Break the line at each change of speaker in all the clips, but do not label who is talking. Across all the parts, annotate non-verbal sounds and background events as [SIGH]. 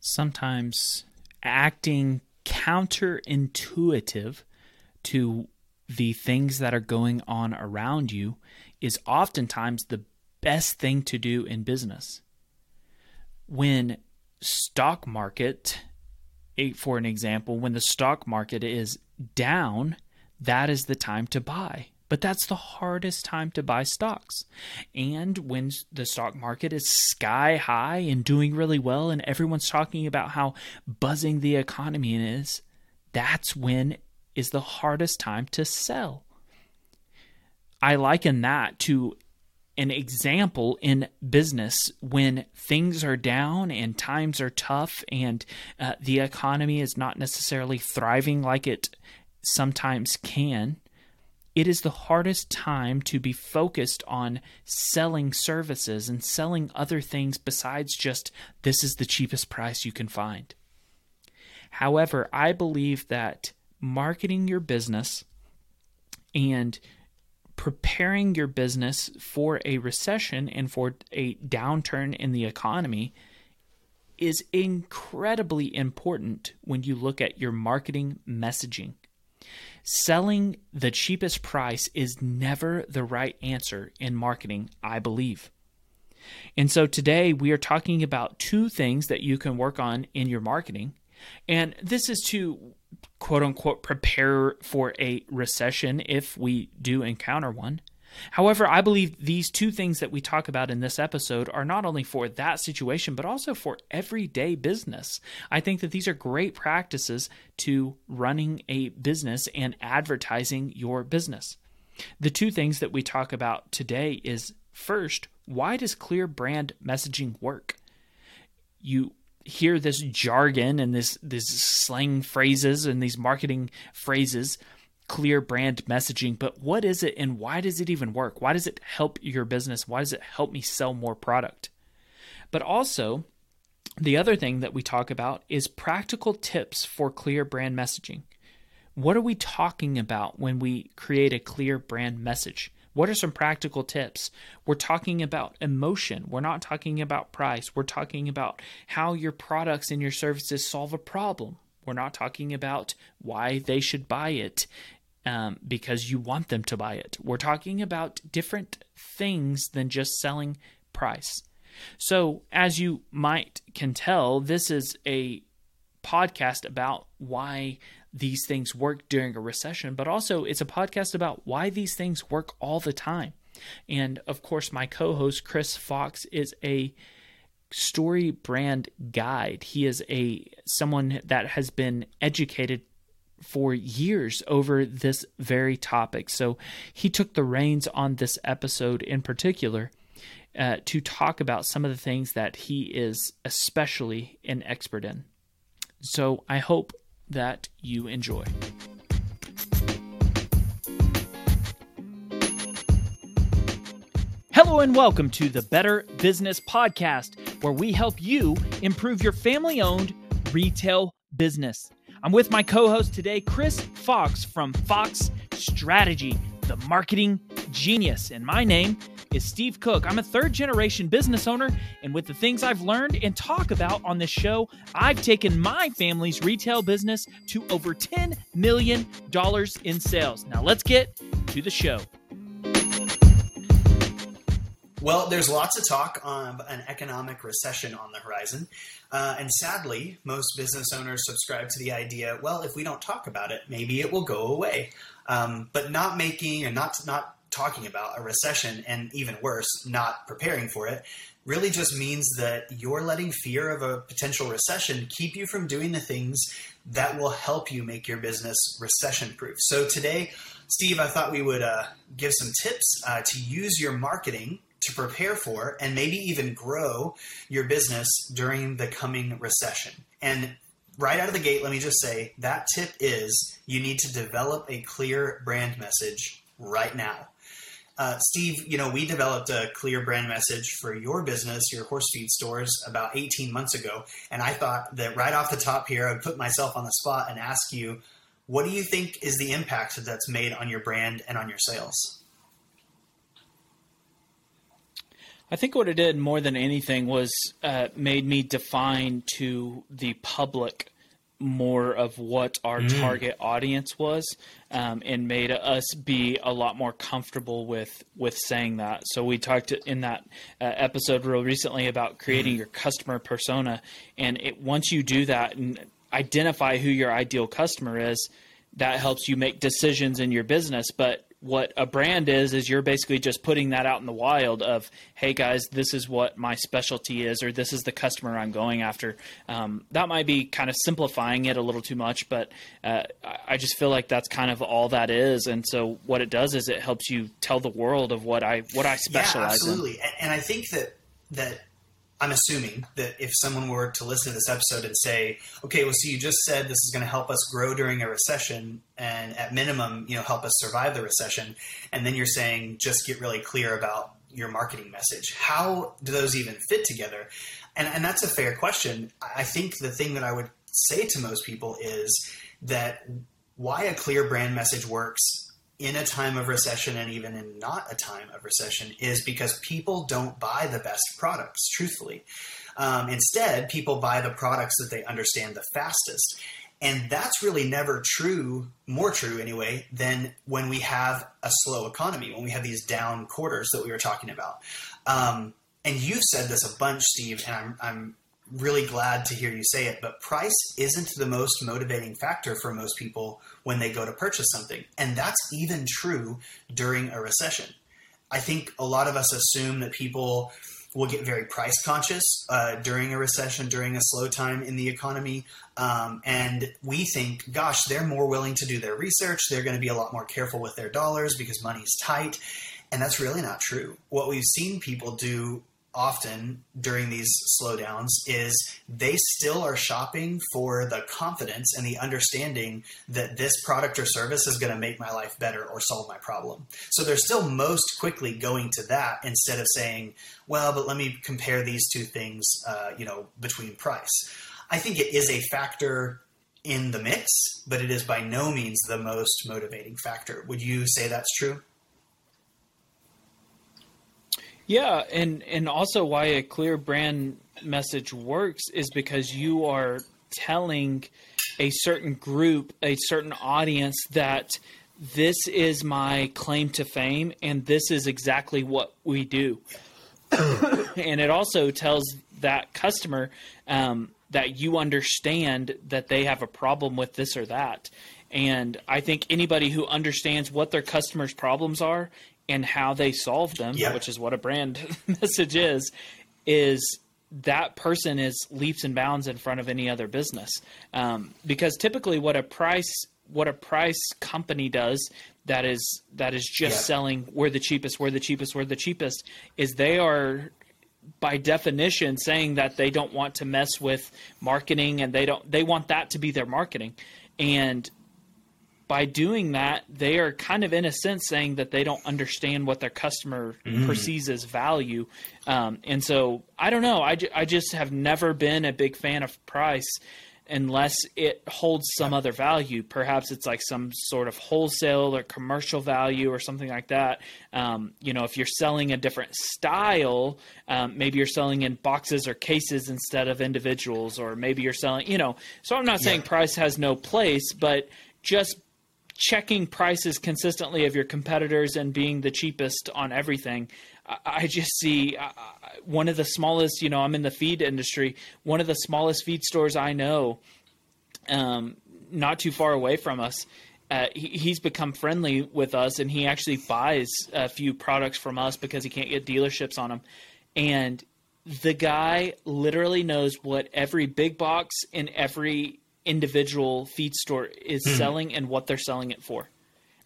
sometimes acting counterintuitive to the things that are going on around you is oftentimes the best thing to do in business. When stock market for an example, when the stock market is down, that is the time to buy. But that's the hardest time to buy stocks. And when the stock market is sky high and doing really well, and everyone's talking about how buzzing the economy is, that's when is the hardest time to sell. I liken that to an example in business when things are down and times are tough and uh, the economy is not necessarily thriving like it sometimes can. It is the hardest time to be focused on selling services and selling other things besides just this is the cheapest price you can find. However, I believe that marketing your business and preparing your business for a recession and for a downturn in the economy is incredibly important when you look at your marketing messaging. Selling the cheapest price is never the right answer in marketing, I believe. And so today we are talking about two things that you can work on in your marketing. And this is to quote unquote prepare for a recession if we do encounter one. However, I believe these two things that we talk about in this episode are not only for that situation, but also for everyday business. I think that these are great practices to running a business and advertising your business. The two things that we talk about today is first, why does clear brand messaging work? You hear this jargon and this this slang phrases and these marketing phrases clear brand messaging but what is it and why does it even work why does it help your business why does it help me sell more product but also the other thing that we talk about is practical tips for clear brand messaging what are we talking about when we create a clear brand message what are some practical tips? We're talking about emotion. We're not talking about price. We're talking about how your products and your services solve a problem. We're not talking about why they should buy it um, because you want them to buy it. We're talking about different things than just selling price. So, as you might can tell, this is a podcast about why these things work during a recession, but also it's a podcast about why these things work all the time. And of course, my co host, Chris Fox, is a story brand guide. He is a someone that has been educated for years over this very topic. So he took the reins on this episode in particular uh, to talk about some of the things that he is especially an expert in. So I hope that you enjoy. Hello, and welcome to the Better Business Podcast, where we help you improve your family owned retail business. I'm with my co host today, Chris Fox from Fox Strategy, the marketing genius. And my name is Steve Cook. I'm a third generation business owner, and with the things I've learned and talk about on this show, I've taken my family's retail business to over $10 million in sales. Now, let's get to the show.
Well, there's lots of talk on an economic recession on the horizon. Uh, and sadly, most business owners subscribe to the idea well, if we don't talk about it, maybe it will go away. Um, but not making and not, not talking about a recession and even worse, not preparing for it, really just means that you're letting fear of a potential recession keep you from doing the things that will help you make your business recession proof. So today, Steve, I thought we would uh, give some tips uh, to use your marketing to prepare for and maybe even grow your business during the coming recession. And right out of the gate, let me just say that tip is you need to develop a clear brand message right now. Uh, Steve, you know, we developed a clear brand message for your business, your horse feed stores, about 18 months ago. And I thought that right off the top here, I'd put myself on the spot and ask you, what do you think is the impact that's made on your brand and on your sales?
I think what it did more than anything was uh, made me define to the public more of what our mm. target audience was um, and made us be a lot more comfortable with with saying that so we talked in that uh, episode real recently about creating mm. your customer persona and it, once you do that and identify who your ideal customer is that helps you make decisions in your business but what a brand is is you're basically just putting that out in the wild of hey guys this is what my specialty is or this is the customer i'm going after. Um, that might be kind of simplifying it a little too much but uh, i just feel like that's kind of all that is. And so what it does is it helps you tell the world of what i what i specialize yeah,
absolutely.
in
and i think that that I'm assuming that if someone were to listen to this episode and say, okay, well, so you just said this is going to help us grow during a recession and at minimum, you know, help us survive the recession. And then you're saying, just get really clear about your marketing message. How do those even fit together? And, and that's a fair question. I think the thing that I would say to most people is that why a clear brand message works in a time of recession and even in not a time of recession is because people don't buy the best products, truthfully. Um, instead, people buy the products that they understand the fastest. And that's really never true, more true anyway, than when we have a slow economy, when we have these down quarters that we were talking about. Um, and you've said this a bunch, Steve, and I'm, I'm really glad to hear you say it, but price isn't the most motivating factor for most people when they go to purchase something. And that's even true during a recession. I think a lot of us assume that people will get very price conscious uh, during a recession, during a slow time in the economy. Um, and we think, gosh, they're more willing to do their research. They're going to be a lot more careful with their dollars because money's tight. And that's really not true. What we've seen people do often during these slowdowns is they still are shopping for the confidence and the understanding that this product or service is going to make my life better or solve my problem. So they're still most quickly going to that instead of saying, well, but let me compare these two things, uh, you know, between price. I think it is a factor in the mix, but it is by no means the most motivating factor. Would you say that's true?
Yeah, and and also why a clear brand message works is because you are telling a certain group, a certain audience that this is my claim to fame and this is exactly what we do. [COUGHS] and it also tells that customer um, that you understand that they have a problem with this or that. And I think anybody who understands what their customers' problems are and how they solve them, yeah. which is what a brand [LAUGHS] message is, is that person is leaps and bounds in front of any other business. Um, because typically, what a price what a price company does that is that is just yeah. selling we're the cheapest, we're the cheapest, we're the cheapest is they are by definition saying that they don't want to mess with marketing and they don't they want that to be their marketing and by doing that, they are kind of in a sense saying that they don't understand what their customer mm. perceives as value. Um, and so I don't know. I, ju- I just have never been a big fan of price unless it holds some other value. Perhaps it's like some sort of wholesale or commercial value or something like that. Um, you know, if you're selling a different style, um, maybe you're selling in boxes or cases instead of individuals, or maybe you're selling, you know. So I'm not saying yeah. price has no place, but just checking prices consistently of your competitors and being the cheapest on everything. I just see one of the smallest, you know, I'm in the feed industry, one of the smallest feed stores I know, um, not too far away from us. Uh, he, he's become friendly with us and he actually buys a few products from us because he can't get dealerships on them. And the guy literally knows what every big box in every individual feed store is mm. selling and what they're selling it for.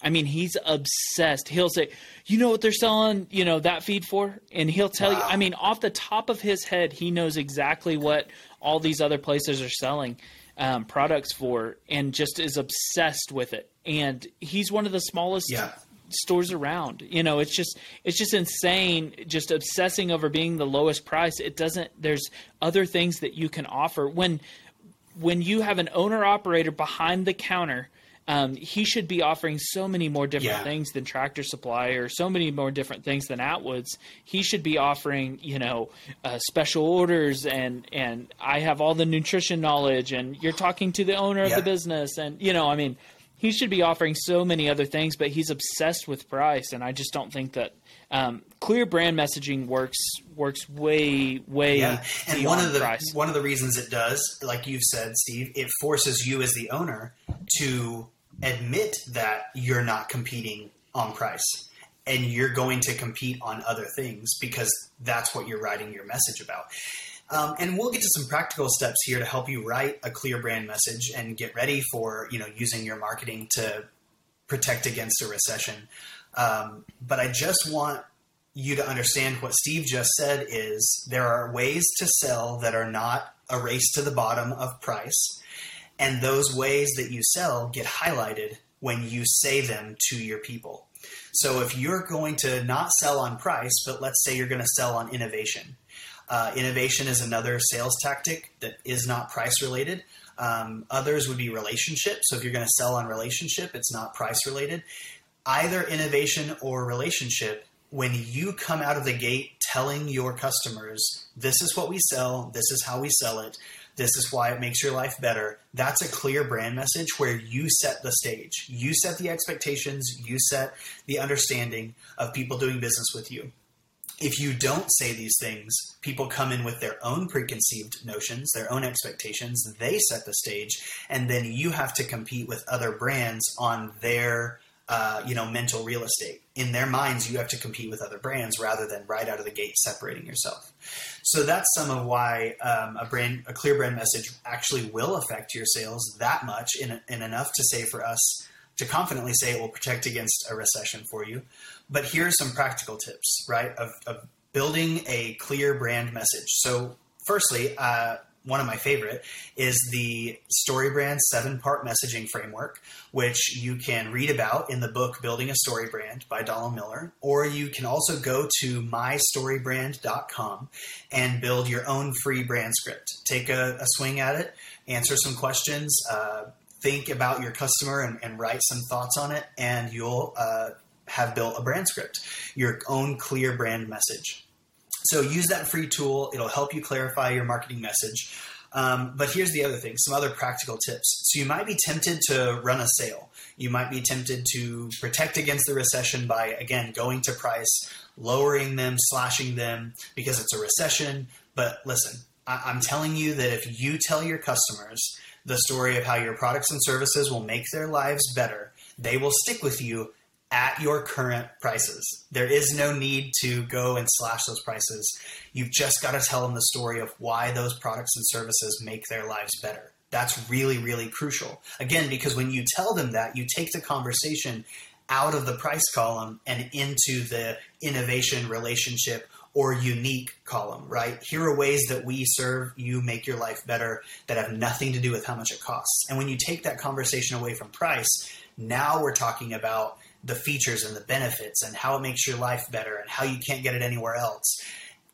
I mean, he's obsessed. He'll say, "You know what they're selling, you know, that feed for?" And he'll tell wow. you, I mean, off the top of his head, he knows exactly what all these other places are selling um, products for and just is obsessed with it. And he's one of the smallest yeah. stores around. You know, it's just it's just insane just obsessing over being the lowest price. It doesn't there's other things that you can offer when when you have an owner operator behind the counter um, he should be offering so many more different
Yeah.
things than Tractor Supply or so many more different things than Atwoods. He should be offering, you know, uh, special orders and and I have all the nutrition knowledge and you're talking to the owner of the business and you know, I mean, he should be offering so many other things, but he's obsessed with price, and I just don't think that um, clear brand messaging works works way way
Yeah, and one of the
price.
one of the reasons it does, like you've said, Steve, it forces you as the owner to admit that you're not competing on price and you're going to compete on other things because that's what you're writing your message about. Um, and we'll get to some practical steps here to help you write a clear brand message and get ready for you know using your marketing to protect against a recession. Um, but I just want you to understand what Steve just said is there are ways to sell that are not a race to the bottom of price. And those ways that you sell get highlighted when you say them to your people. So if you're going to not sell on price, but let's say you're going to sell on innovation. Uh, innovation is another sales tactic that is not price related. Um, others would be relationship. So if you're going to sell on relationship, it's not price related. Either innovation or relationship, when you come out of the gate telling your customers, this is what we sell, this is how we sell it, this is why it makes your life better, that's a clear brand message where you set the stage. You set the expectations, you set the understanding of people doing business with you if you don't say these things, people come in with their own preconceived notions, their own expectations. They set the stage, and then you have to compete with other brands on their, uh, you know, mental real estate. In their minds, you have to compete with other brands rather than right out of the gate separating yourself. So that's some of why um, a brand, a clear brand message, actually will affect your sales that much, in, in enough to say for us to confidently say it will protect against a recession for you. But here are some practical tips, right, of, of building a clear brand message. So, firstly, uh, one of my favorite is the StoryBrand seven part messaging framework, which you can read about in the book Building a Story Brand by Donald Miller, or you can also go to mystorybrand.com and build your own free brand script. Take a, a swing at it, answer some questions, uh, think about your customer and, and, write some thoughts on it, and you'll uh, have built a brand script, your own clear brand message. So use that free tool. It'll help you clarify your marketing message. Um, but here's the other thing some other practical tips. So you might be tempted to run a sale. You might be tempted to protect against the recession by, again, going to price, lowering them, slashing them because it's a recession. But listen, I- I'm telling you that if you tell your customers the story of how your products and services will make their lives better, they will stick with you at your current prices. There is no need to go and slash those prices. You've just got to tell them the story of why those products and services make their lives better. That's really, really crucial. Again, because when you tell them that, you take the conversation out of the price column and into the innovation, relationship, or unique column, right? Here are ways that we serve you, make your life better that have nothing to do with how much it costs. And when you take that conversation away from price, now we're talking about the features and the benefits and how it makes your life better and how you can't get it anywhere else.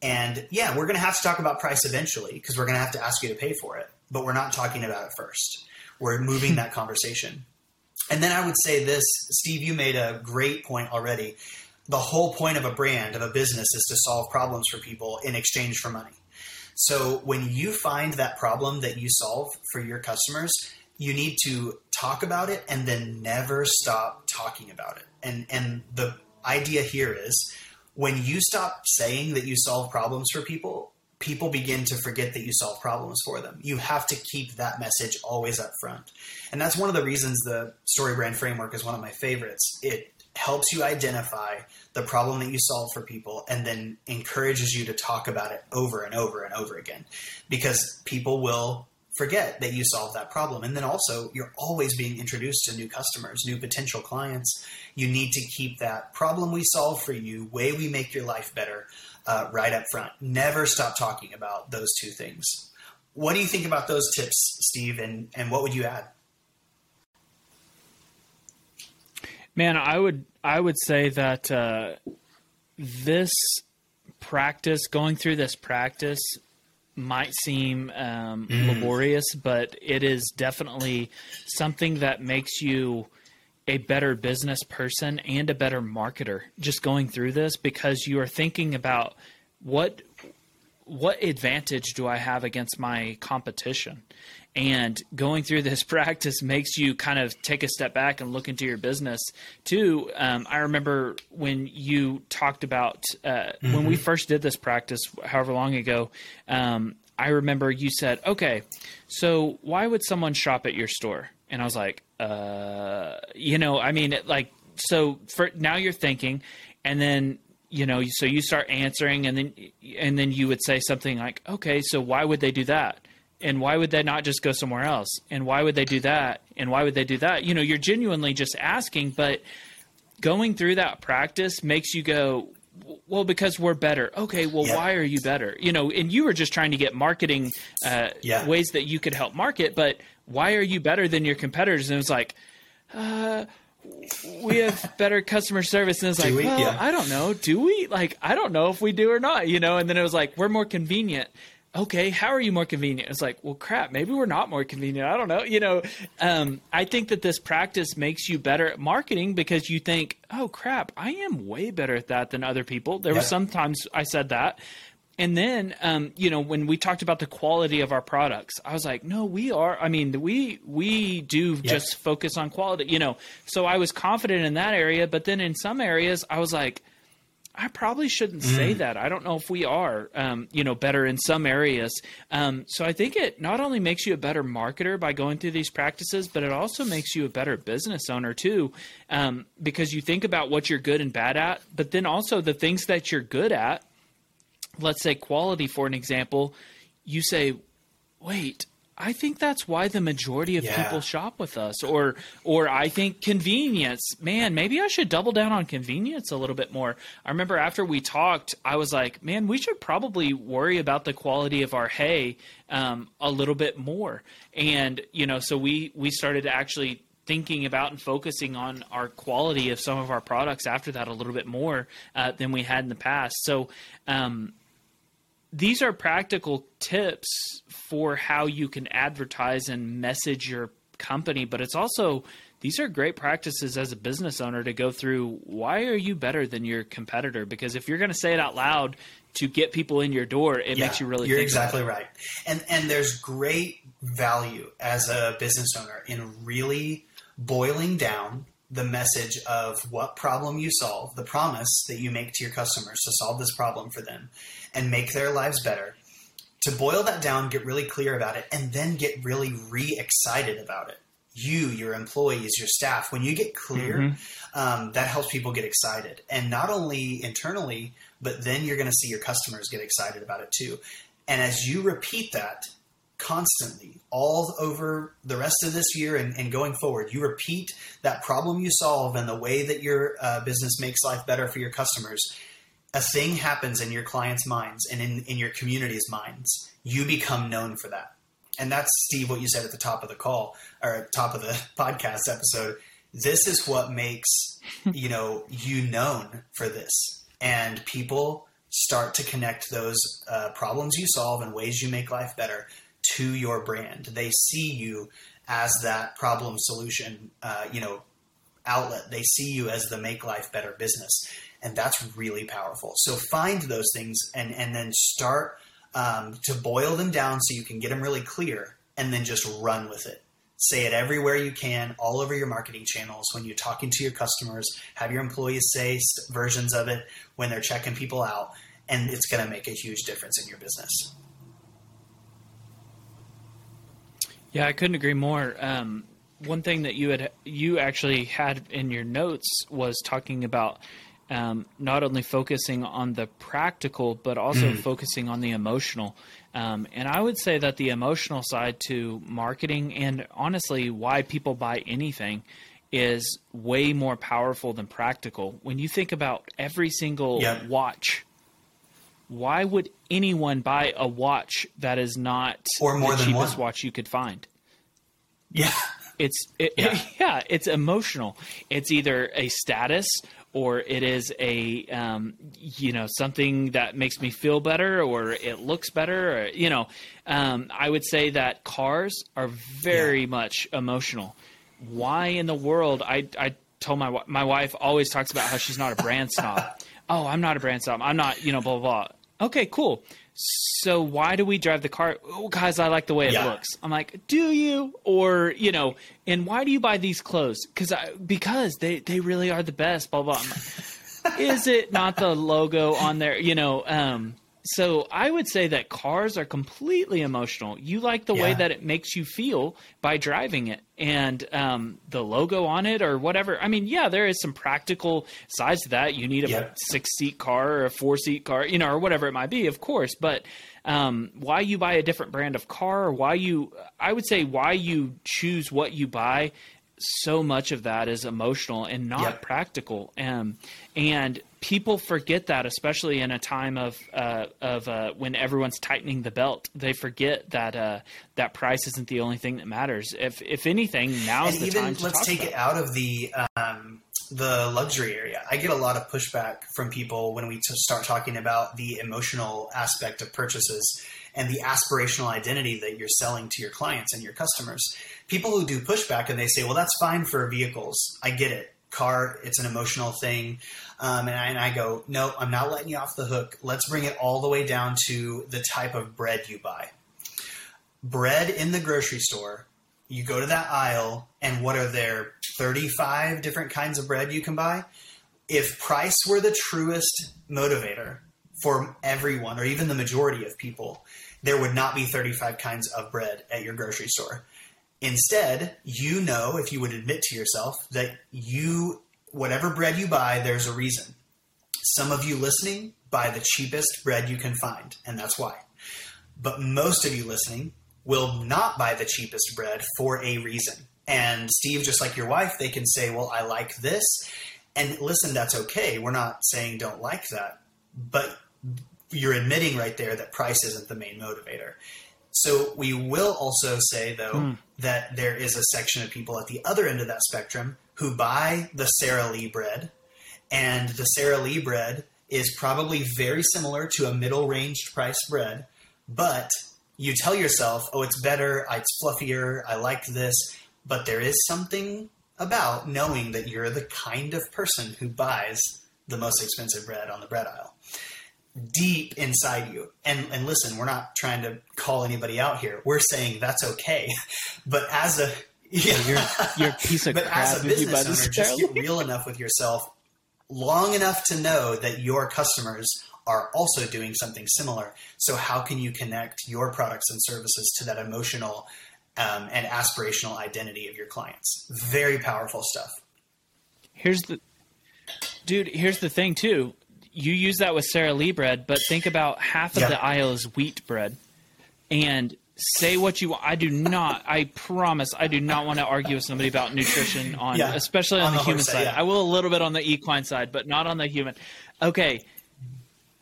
And yeah, we're going to have to talk about price eventually because we're going to have to ask you to pay for it, but we're not talking about it first. We're moving that [LAUGHS] conversation. And then I would say this, Steve, you made a great point already. The whole point of a brand, of a business, is to solve problems for people in exchange for money. So when you find that problem that you solve for your customers, you need to talk about it and then never stop talking about it. And and the idea here is when you stop saying that you solve problems for people, people begin to forget that you solve problems for them. You have to keep that message always up front. And that's one of the reasons the story brand framework is one of my favorites. It helps you identify the problem that you solve for people and then encourages you to talk about it over and over and over again because people will forget that you solved that problem. And then also, you're always being introduced to new customers, new potential clients. You need to keep that problem we solve for you, way we make your life better, uh, right up front. Never stop talking about those two things. What do you think about those tips, Steve? And, and what would you add?
Man, I would I would say that uh, this practice, going through this practice, might seem um, mm. laborious, but it is definitely something that makes you a better business person and a better marketer just going through this because you are thinking about what what advantage do I have against my competition? And going through this [LAUGHS] practice makes you kind of take a step back and look into your business too. Um, I remember when you talked about uh, mm-hmm. when we mm-hmm. first did this practice, however long ago. Um, I remember you said, "Okay, so why would someone shop at your store?" And I was like, uh, you know, I mean, like, so for now you're thinking, and then you know, so you start answering, and then and then you would say something like, okay, so why would they do that? And why would they not just go somewhere else? And why would they do that? And why would they do that? You know, you're genuinely just asking, but going through that practice makes you go, well because we're better okay well yeah. why are you better you know and you were just trying to get marketing uh, yeah. ways that you could help market but why are you better than your competitors and it was like uh, we have better customer service and it's like we? well yeah. i don't know do we like i don't know if we do or not you know and then it was like we're more convenient okay, how are you more convenient? It's like, well, crap, maybe we're not more convenient. I don't know. You know, um, I think that this practice makes you better at marketing because you think, oh, crap, I am way better at that than other people. There yeah. was sometimes I said that. And then, um, you know, when we talked about the quality of our products, I was like, no, we are. I mean, we we do yeah. just focus on quality, you know. So I was confident in that area, but then in some areas, I was like, I probably shouldn't mm. say that. I don't know if we are, um, you know, better in some areas. Um, so I think it not only makes you a better marketer by going through these practices, but it also makes you a better business owner too, um, because you think about what you're good and bad at, but then also the things that you're good at. Let's say quality, for an example. You say, "Wait, I think that's why the majority of yeah. people shop with us. Or or I think convenience. Man, maybe I should double down on convenience a little bit more. I remember after we talked, I was like, man, we should probably worry about the quality of our hay um, a little bit more. And you know, so we we started actually thinking about and focusing on our quality of some of our products after that a little bit more uh, than we had in the past. So um, these are practical tips for how you can advertise and message your company, but it's also these are great practices as a business owner to go through. Why are you better than your competitor? Because if you're going to say it out loud to get people in your door, it yeah, makes you really.
You're exactly right, and and there's great value as a business owner in really boiling down the message of what problem you solve, the promise that you make to your customers to solve this problem for them and make their lives better. To boil that down, get really clear about it, and then get really re excited about it. You, your employees, your staff, when you get clear, mm-hmm. um, that helps people get excited. And not only internally, but then you're going to see your customers get excited about it too. And as you repeat that, constantly all over the rest of this year and, and, going forward. You repeat that problem you solve and the way that your uh, business makes life better for your customers. A thing happens in your clients' minds and in, in your community's minds. You become known for that. And that's, Steve, what you said at the top of the call or top of the [LAUGHS] podcast episode. This is what makes, [LAUGHS] you know, you known for this. And people start to connect those uh, problems you solve and ways you make life better to your brand. They see you as that problem solution, uh, you know, outlet. They see you as the make life better business, and that's really powerful. So find those things and and then start um, to boil them down so you can get them really clear, and then just run with it. Say it everywhere you can, all over your marketing channels. When you're talking to your customers, have your employees say versions of it when they're checking people out, and it's going to make a huge difference in your business.
Yeah, I couldn't agree more. Um, one thing that you had you actually had in your notes was talking about um, not only focusing on the practical but also mm. focusing on the emotional. Um, and I would say that the emotional side to marketing and honestly why people buy anything is way more powerful than practical. When you think about every single yeah. watch why would anyone buy a watch that is not
or more
the cheapest
one.
watch you could find?
Yeah. [LAUGHS]
It's it, yeah. It, [LAUGHS] yeah, it's emotional. It's either a status or it is a um, you know something that makes me feel better or it looks better or, you know um, i would say that cars are very yeah. much emotional. Why in the world? I i told my my wife always talks about how she's not a brand snob. [LAUGHS] Oh i'm not a brand snob. I'm not you know blah blah blah. Okay cool so why do we drive the car? Oh, guys, I like the way it yeah. looks. I'm like, do you? Or you know, and why do you buy these clothes? Because I because they they really are the best. Blah blah. Like, [LAUGHS] Is it not the logo on there? You know, um, so I would say that cars are completely emotional. You like the yeah. way that it makes you feel by driving it, and um, the logo on it or whatever. I mean, yeah, there is some practical sides to that. You need a yeah. six seat car or a four seat car, you know, or whatever it might be, of course. But um, why you buy a different brand of car, or why you, I would say, why you choose what you buy so much of that is emotional and not yep. practical. Um, and people forget that, especially in a time of uh, of uh, when everyone's tightening the belt. They forget that uh, that price isn't the only thing that matters. If if anything, now's
and
the
even,
time. To
let's take
it
out of the um, the luxury area. I get a lot of pushback from people when we t- start talking about the emotional aspect of purchases and the aspirational identity that you're selling to your clients and your customers. People who do pushback and they say, "Well, that's fine for vehicles. I get it." car. It's an emotional thing. Um, and, I, and I go, no, I'm not letting you off the hook. Let's bring it all the way down to the type of bread you buy. Bread in the grocery store, you go to that aisle, and what are there 35 different kinds of bread you can buy? If price were the truest motivator for everyone, or even the majority of people, there would not be 35 kinds of bread at your grocery store. Instead, you know, if you would admit to yourself that you, whatever bread you buy, there's a reason. Some of you listening buy the cheapest bread you can find, and that's why. But most of you listening will not buy the cheapest bread for a reason. And Steve, just like your wife, they can say, Well, I like this. And listen, that's okay. We're not saying don't like that. But you're admitting right there that price isn't the main motivator. So we will also say, though, mm. that there is a section of people at the other end of that spectrum who buy the Sara Lee bread, and the Sara Lee bread is probably very similar to a middle range price bread, but you tell yourself, oh, it's better, it's fluffier, I like this, but there is something about knowing that you're the kind of person who buys the most expensive bread on the bread aisle deep inside you. And and listen, we're not trying to call anybody out here. We're saying that's okay. [LAUGHS] But as a
yeah, [LAUGHS] you're, you're a piece of
but
crap
as a business owner, just get real enough with yourself, long enough to know that your customers are also doing something similar. So how can you connect your products and services to that emotional um, and aspirational identity of your clients? Very powerful stuff.
Here's the dude. Here's the thing too you use that with Sara Lee bread, but think about half of yeah. the aisle is wheat bread. And say what you want. I do not, I promise, I do not want to argue with somebody about nutrition on, yeah. especially on, on the, the, human side. Yeah. I will a little bit on the equine side, but not on the human. Okay.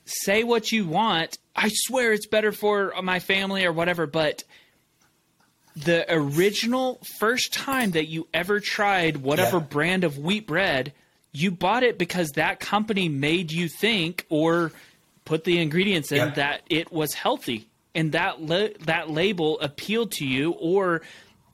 Say what you want. I swear it's better for my family or whatever, but the original first time that you ever tried whatever brand of wheat bread – you bought it because that company made you think or put the ingredients in that it was healthy. And that la- that label appealed to you or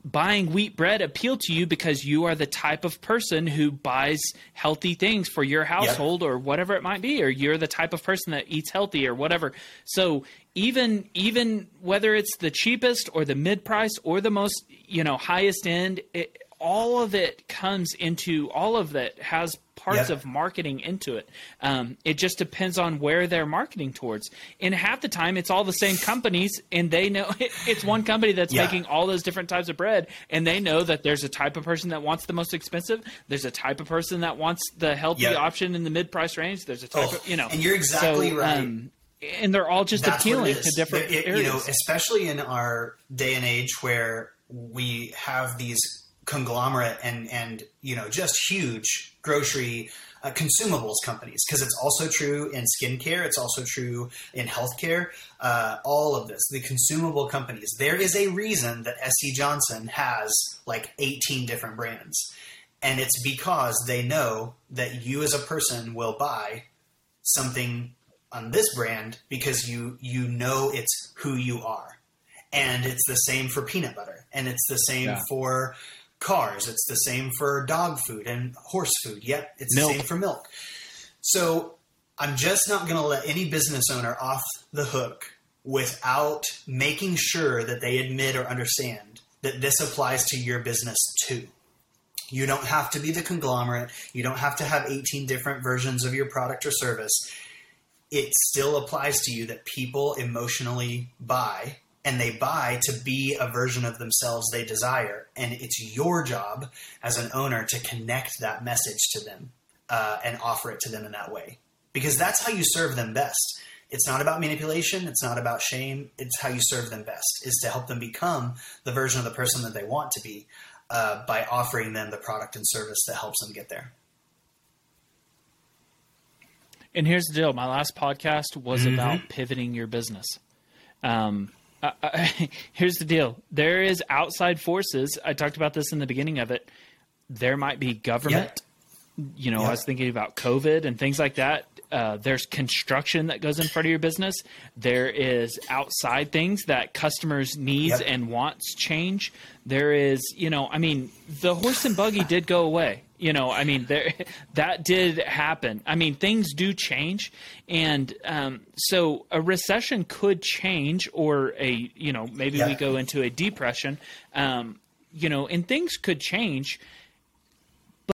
buying wheat bread appealed to you because you are the type of person who buys healthy things for your household or whatever it might be or you're the type of person that eats healthy or whatever. So even even whether it's the cheapest or the mid price or the most you know highest end it, all of it comes into all of that has parts yep. of marketing into it. Um, it just depends on where they're marketing towards. And half the time, it's all the same companies, and they know it, [LAUGHS] it's one company that's yeah. making all those different types of bread, and they know that there's a type of person that wants the most expensive. There's a type of person that wants the healthy yep. option in the mid price range. There's a type oh, of you know,
and you're exactly
so,
right.
Um, and they're all just That's appealing to different it,
areas. You know, especially in our day and age where we have these conglomerate and and you know just huge grocery uh, consumables companies because it's also true in skincare it's also true in healthcare uh, all of this the consumable companies there is a reason that sc johnson has like 18 different brands And it's because they know that you as a person will buy something on this brand because you you know it's who you are. And it's the same for peanut butter and it's the same
Yeah.
for cars. It's the same for dog food and horse food. Yep, it's
Milk.
the same for milk. So I'm just not going to let any business owner off the hook without making sure that they admit or understand that this applies to your business too. You don't have to be the conglomerate. You don't have to have 18 different versions of your product or service. It still applies to you that people emotionally buy and they buy to be a version of themselves they desire. And it's your job as an owner to connect that message to them uh, and offer it to them in that way because that's how you serve them best. It's not about manipulation. It's not about shame. It's how you serve them best is to help them become the version of the person that they want to be uh, by offering them the product and service that helps them get there.
And here's the deal: my last podcast was
Mm-hmm.
about pivoting your business. Um, I, I, [LAUGHS] here's the deal: there is outside forces. I talked about this in the beginning of it. There might be government. You know. I was thinking about COVID and things like that. Uh, there's construction that goes in front of your business. There is outside things that customers' needs
Yep.
and wants change. There is, you know, I mean, the horse and buggy did go away. You know, I mean, there [LAUGHS] that did happen. I mean, things do change, and um, so a recession could change, or a, you know, maybe
Yeah.
we go into a depression. Um, you know, and things could change,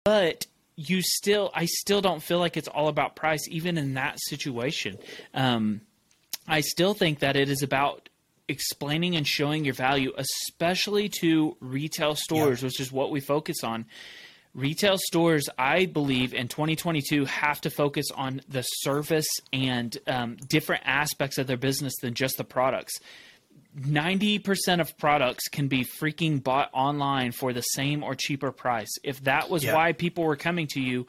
but you still i still don't feel like it's all about price even in that situation um, i still think that it is about explaining and showing your value especially to retail stores which is what we focus on retail stores i believe in 2022 have to focus on the service and um, different aspects of their business than just the products 90% of products can be freaking bought online for the same or cheaper price. If that was
Yeah.
why people were coming to you,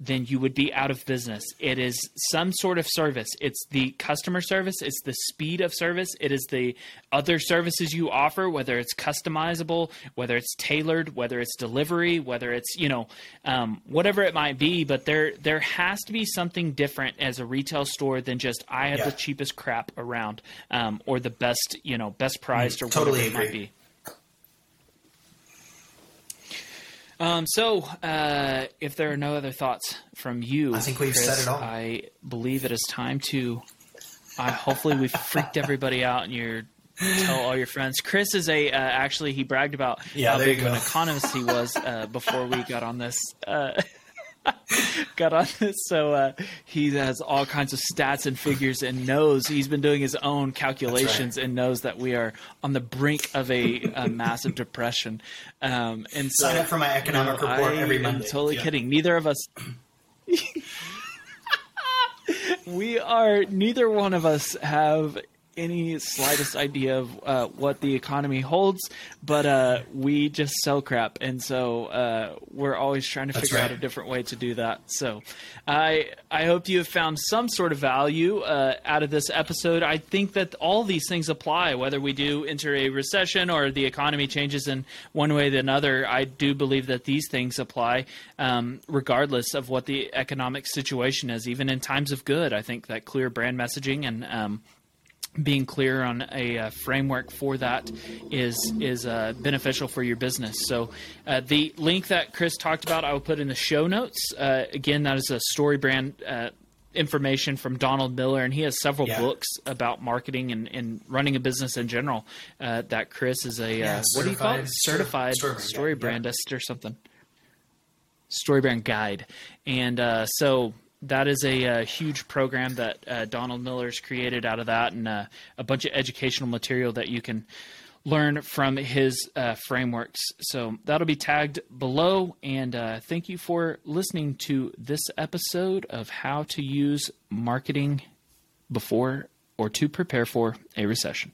then you would be out of business. It is some sort of service. It's the customer service, it's the speed of service, it is the other services you offer, whether it's customizable, whether it's tailored, whether it's delivery, whether it's, you know, um, whatever it might be. But there there has to be something different as a retail store than just I have
Yeah.
the cheapest crap around um, or the best, you know, best priced or
Mm, totally
whatever it might be. Um, so, uh, if there are no other thoughts from you,
I think we've
Chris,
said it all.
I believe it is time to. I hopefully we've freaked everybody out, and you're tell all your friends. Chris is a uh, actually he bragged about
Yeah,
how big of an economist he was uh, before we got on this. Uh, [LAUGHS] got on this, so uh, he has all kinds of stats and figures, and knows he's been doing his own calculations, and knows that we are on the brink of a, a massive depression. Um, and so,
Sign up for my economic
no,
report
I
every
am totally
Yeah.
kidding. Neither of us. [LAUGHS] we are. Neither one of us have any slightest idea of uh, what the economy holds, but uh, we just sell crap, and so uh, we're always trying to
That's
figure out a different way to do that. So, I I hope you have found some sort of value uh, out of this episode. I think that all these things apply, whether we do enter a recession or the economy changes in one way or another. I do believe that these things apply, um, regardless of what the economic situation is. Even in times of good, I think that clear brand messaging and um, being clear on a uh, framework for that is is uh, beneficial for your business. So, uh, the link that Chris talked about, I will put in the show notes. Uh, again, that is a story brand. Uh, information from Donald Miller, and he has several
Yeah.
books about marketing and, and running a business in general. Uh, that Chris is a
Yeah,
uh, what do you call it?
certified story
story brandist or something. Story brand guide, and uh, so that is a, uh huge program that uh, Donald Miller's created out of that, and uh, a bunch of educational material that you can learn from his uh, frameworks. So that'll be tagged below. And uh, thank you for listening to this episode of How to Use Marketing Before or to Prepare for a Recession.